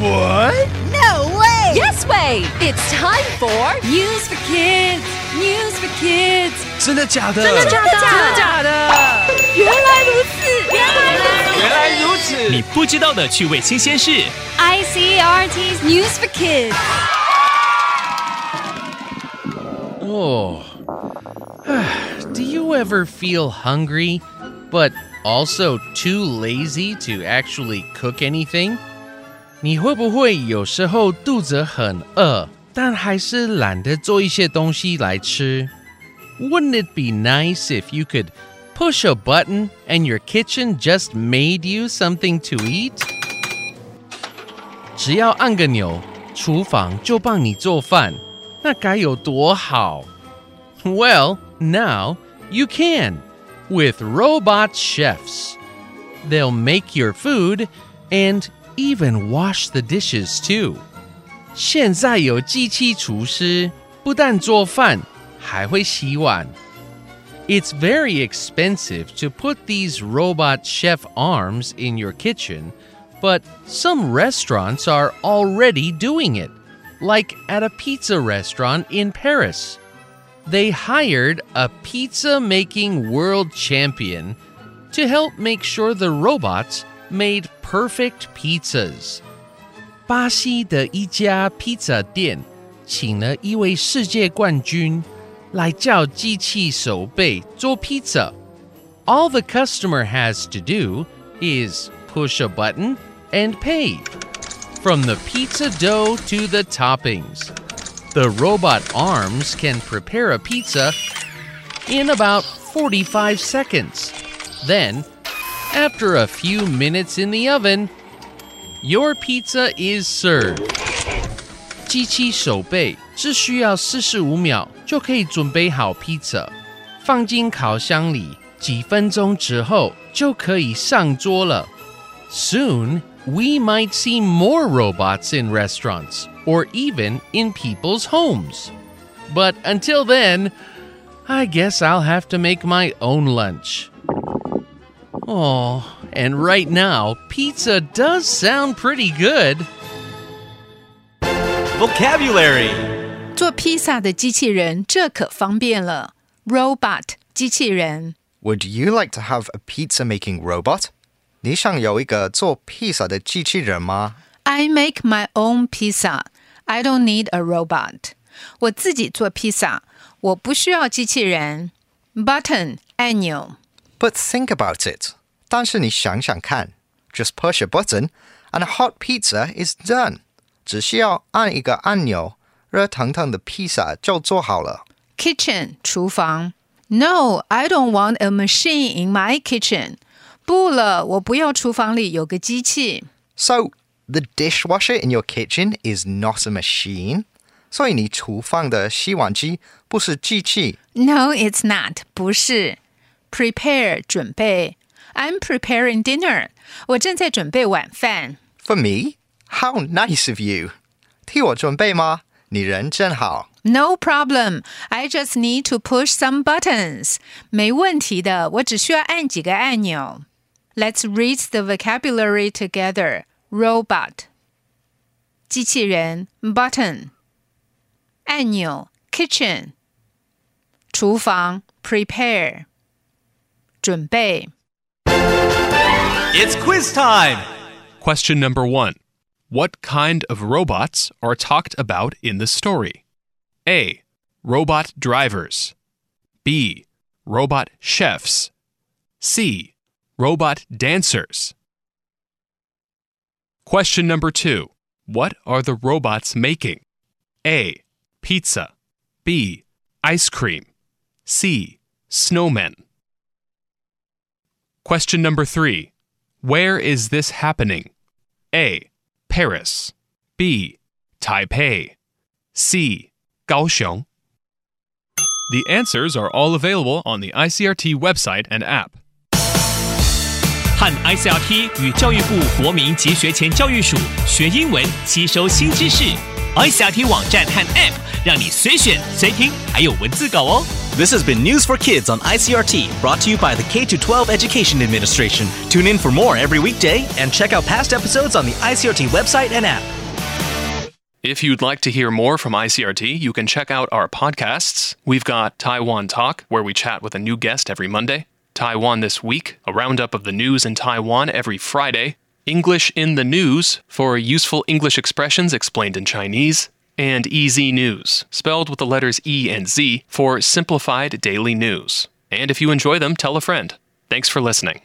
What? No way! Yes way! It's time for News for Kids. News for Kids. 真的假的？真的假的？真的假的？原来如此，原来如此。原来如此。你不知道的趣味新鲜事。 ICRT's News for Kids. Oh. Do you ever feel hungry, but also too lazy to actually cook anything? 你会不会有时候肚子很饿，但还是懒得做一些东西来吃？Wouldn't it be nice if you could push a button and your kitchen just made you something to eat? 只要按个钮，厨房就帮你做饭，那该有多好？Well, now you can with robot chefs. They'll make your food and even wash the dishes too. 现在有机器厨师，不但做饭，还会洗碗。It's very expensive to put these robot chef arms in your kitchen, but some restaurants are already doing it, like at a pizza restaurant in Paris. They hired a pizza making world champion to help make sure the robots made perfect pizzas. 巴西的一家披萨店请了一位世界冠军来教机器手背做披萨。All the customer has to do is push a button and pay. From the pizza dough to the toppings, the robot arms can prepare a pizza in about 45 seconds. Then, after a few minutes in the oven, your pizza is served. 机器手背只需要四十五秒就可以准备好披萨，放进烤箱里，几分钟之后就可以上桌了。Soon, we might see more robots in restaurants or even in people's homes. But until then, I guess I'll have to make my own lunch. Oh, and right now, pizza does sound pretty good. Vocabulary. 做披萨的机器人，这可方便了。Robot 机器人 Would you like to have a pizza making robot? 你想有一个做披萨的机器人吗？ I make my own pizza. I don't need a robot. 我自己做披萨，我不需要机器人。Button 按钮 But think about it. 但是你想想看，just push a button and a hot pizza is done. 只需要按一个按钮，热腾腾的披萨就做好了。 Kitchen 厨房 No, I don't want a machine in my kitchen. 不了，我不要厨房里有个机器。 So the dishwasher in your kitchen is not a machine. 所以你厨房的洗碗机不是机器。 No, it's not. 不是。 Prepare 准备。I'm preparing dinner. 我正在准备晚饭。 For me, how nice of you. 替我准备吗？你人真好。 No problem. I just need to push some buttons. 没问题的，我只需要按几个按钮。Let's read the vocabulary together. Robot 机器人 button 按钮 kitchen 厨房 prepare 准备 It's quiz time. Question number one What kind of robots are talked about in the story? A. Robot drivers. B. Robot chefs. C. Robot dancers. Question number two What are the robots making? A. Pizza. B. Ice cream. C. Snowmen. Question number three Where is this happening? A. Paris. B. Taipei. C. Kaohsiung. The answers are all available on the ICRT website and app. 和 ICRT 与教育部国民及学前教育署学英文，吸收新知识。ICRT 网站和 App 让你随选随听，还有文字稿哦。 This has been News for Kids on ICRT, brought to you by the K 12 Education Administration. Tune in for more every weekday and check out past episodes on the ICRT website and app. If you'd like to hear more from ICRT, you can check out our podcasts. We've got Taiwan Talk, where we chat with a new guest every Monday, Taiwan This Week, a roundup of the news in Taiwan every Friday, English in the News for useful English expressions explained in Chinese, and EZ News, spelled with the letters E and Z for simplified daily news. And if you enjoy them, tell a friend. Thanks for listening.